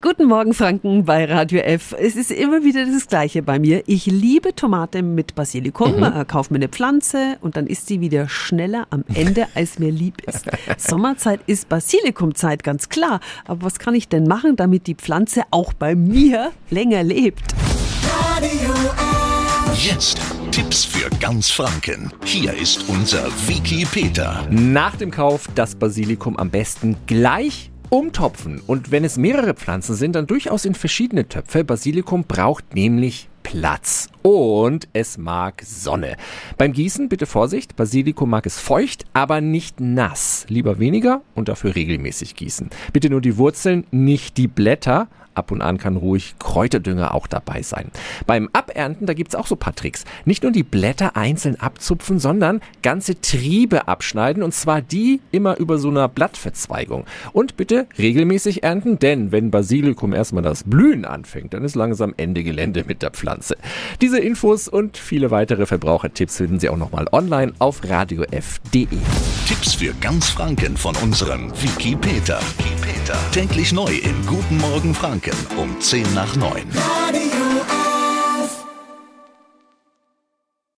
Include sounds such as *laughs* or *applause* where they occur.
Guten Morgen, Franken bei Radio F. Es ist immer wieder das Gleiche bei mir. Ich liebe Tomate mit Basilikum, mhm. äh, kaufe mir eine Pflanze und dann ist sie wieder schneller am Ende, *laughs* als mir lieb ist. Sommerzeit ist Basilikumzeit, ganz klar. Aber was kann ich denn machen, damit die Pflanze auch bei mir länger lebt? Radio F. Jetzt Tipps für ganz Franken. Hier ist unser Wiki Peter. Nach dem Kauf das Basilikum am besten gleich umtopfen. Und wenn es mehrere Pflanzen sind, dann durchaus in verschiedene Töpfe. Basilikum braucht nämlich Platz. Und es mag Sonne. Beim Gießen bitte Vorsicht, Basilikum mag es feucht, aber nicht nass. Lieber weniger und dafür regelmäßig gießen. Bitte nur die Wurzeln, nicht die Blätter. Ab und an kann ruhig Kräuterdünger auch dabei sein. Beim Abernten, da gibt es auch so ein paar Tricks. Nicht nur die Blätter einzeln abzupfen, sondern ganze Triebe abschneiden und zwar die immer über so einer Blattverzweigung. Und bitte regelmäßig ernten, denn wenn Basilikum erstmal das Blühen anfängt, dann ist langsam Ende Gelände mit der Pflanze. Diese Infos und viele weitere Verbrauchertipps finden Sie auch nochmal online auf radiof.de. Tipps für ganz Franken von unserem Wiki Peter. Wiki Peter. Täglich neu im Guten Morgen Franken um 10 nach 9. Radio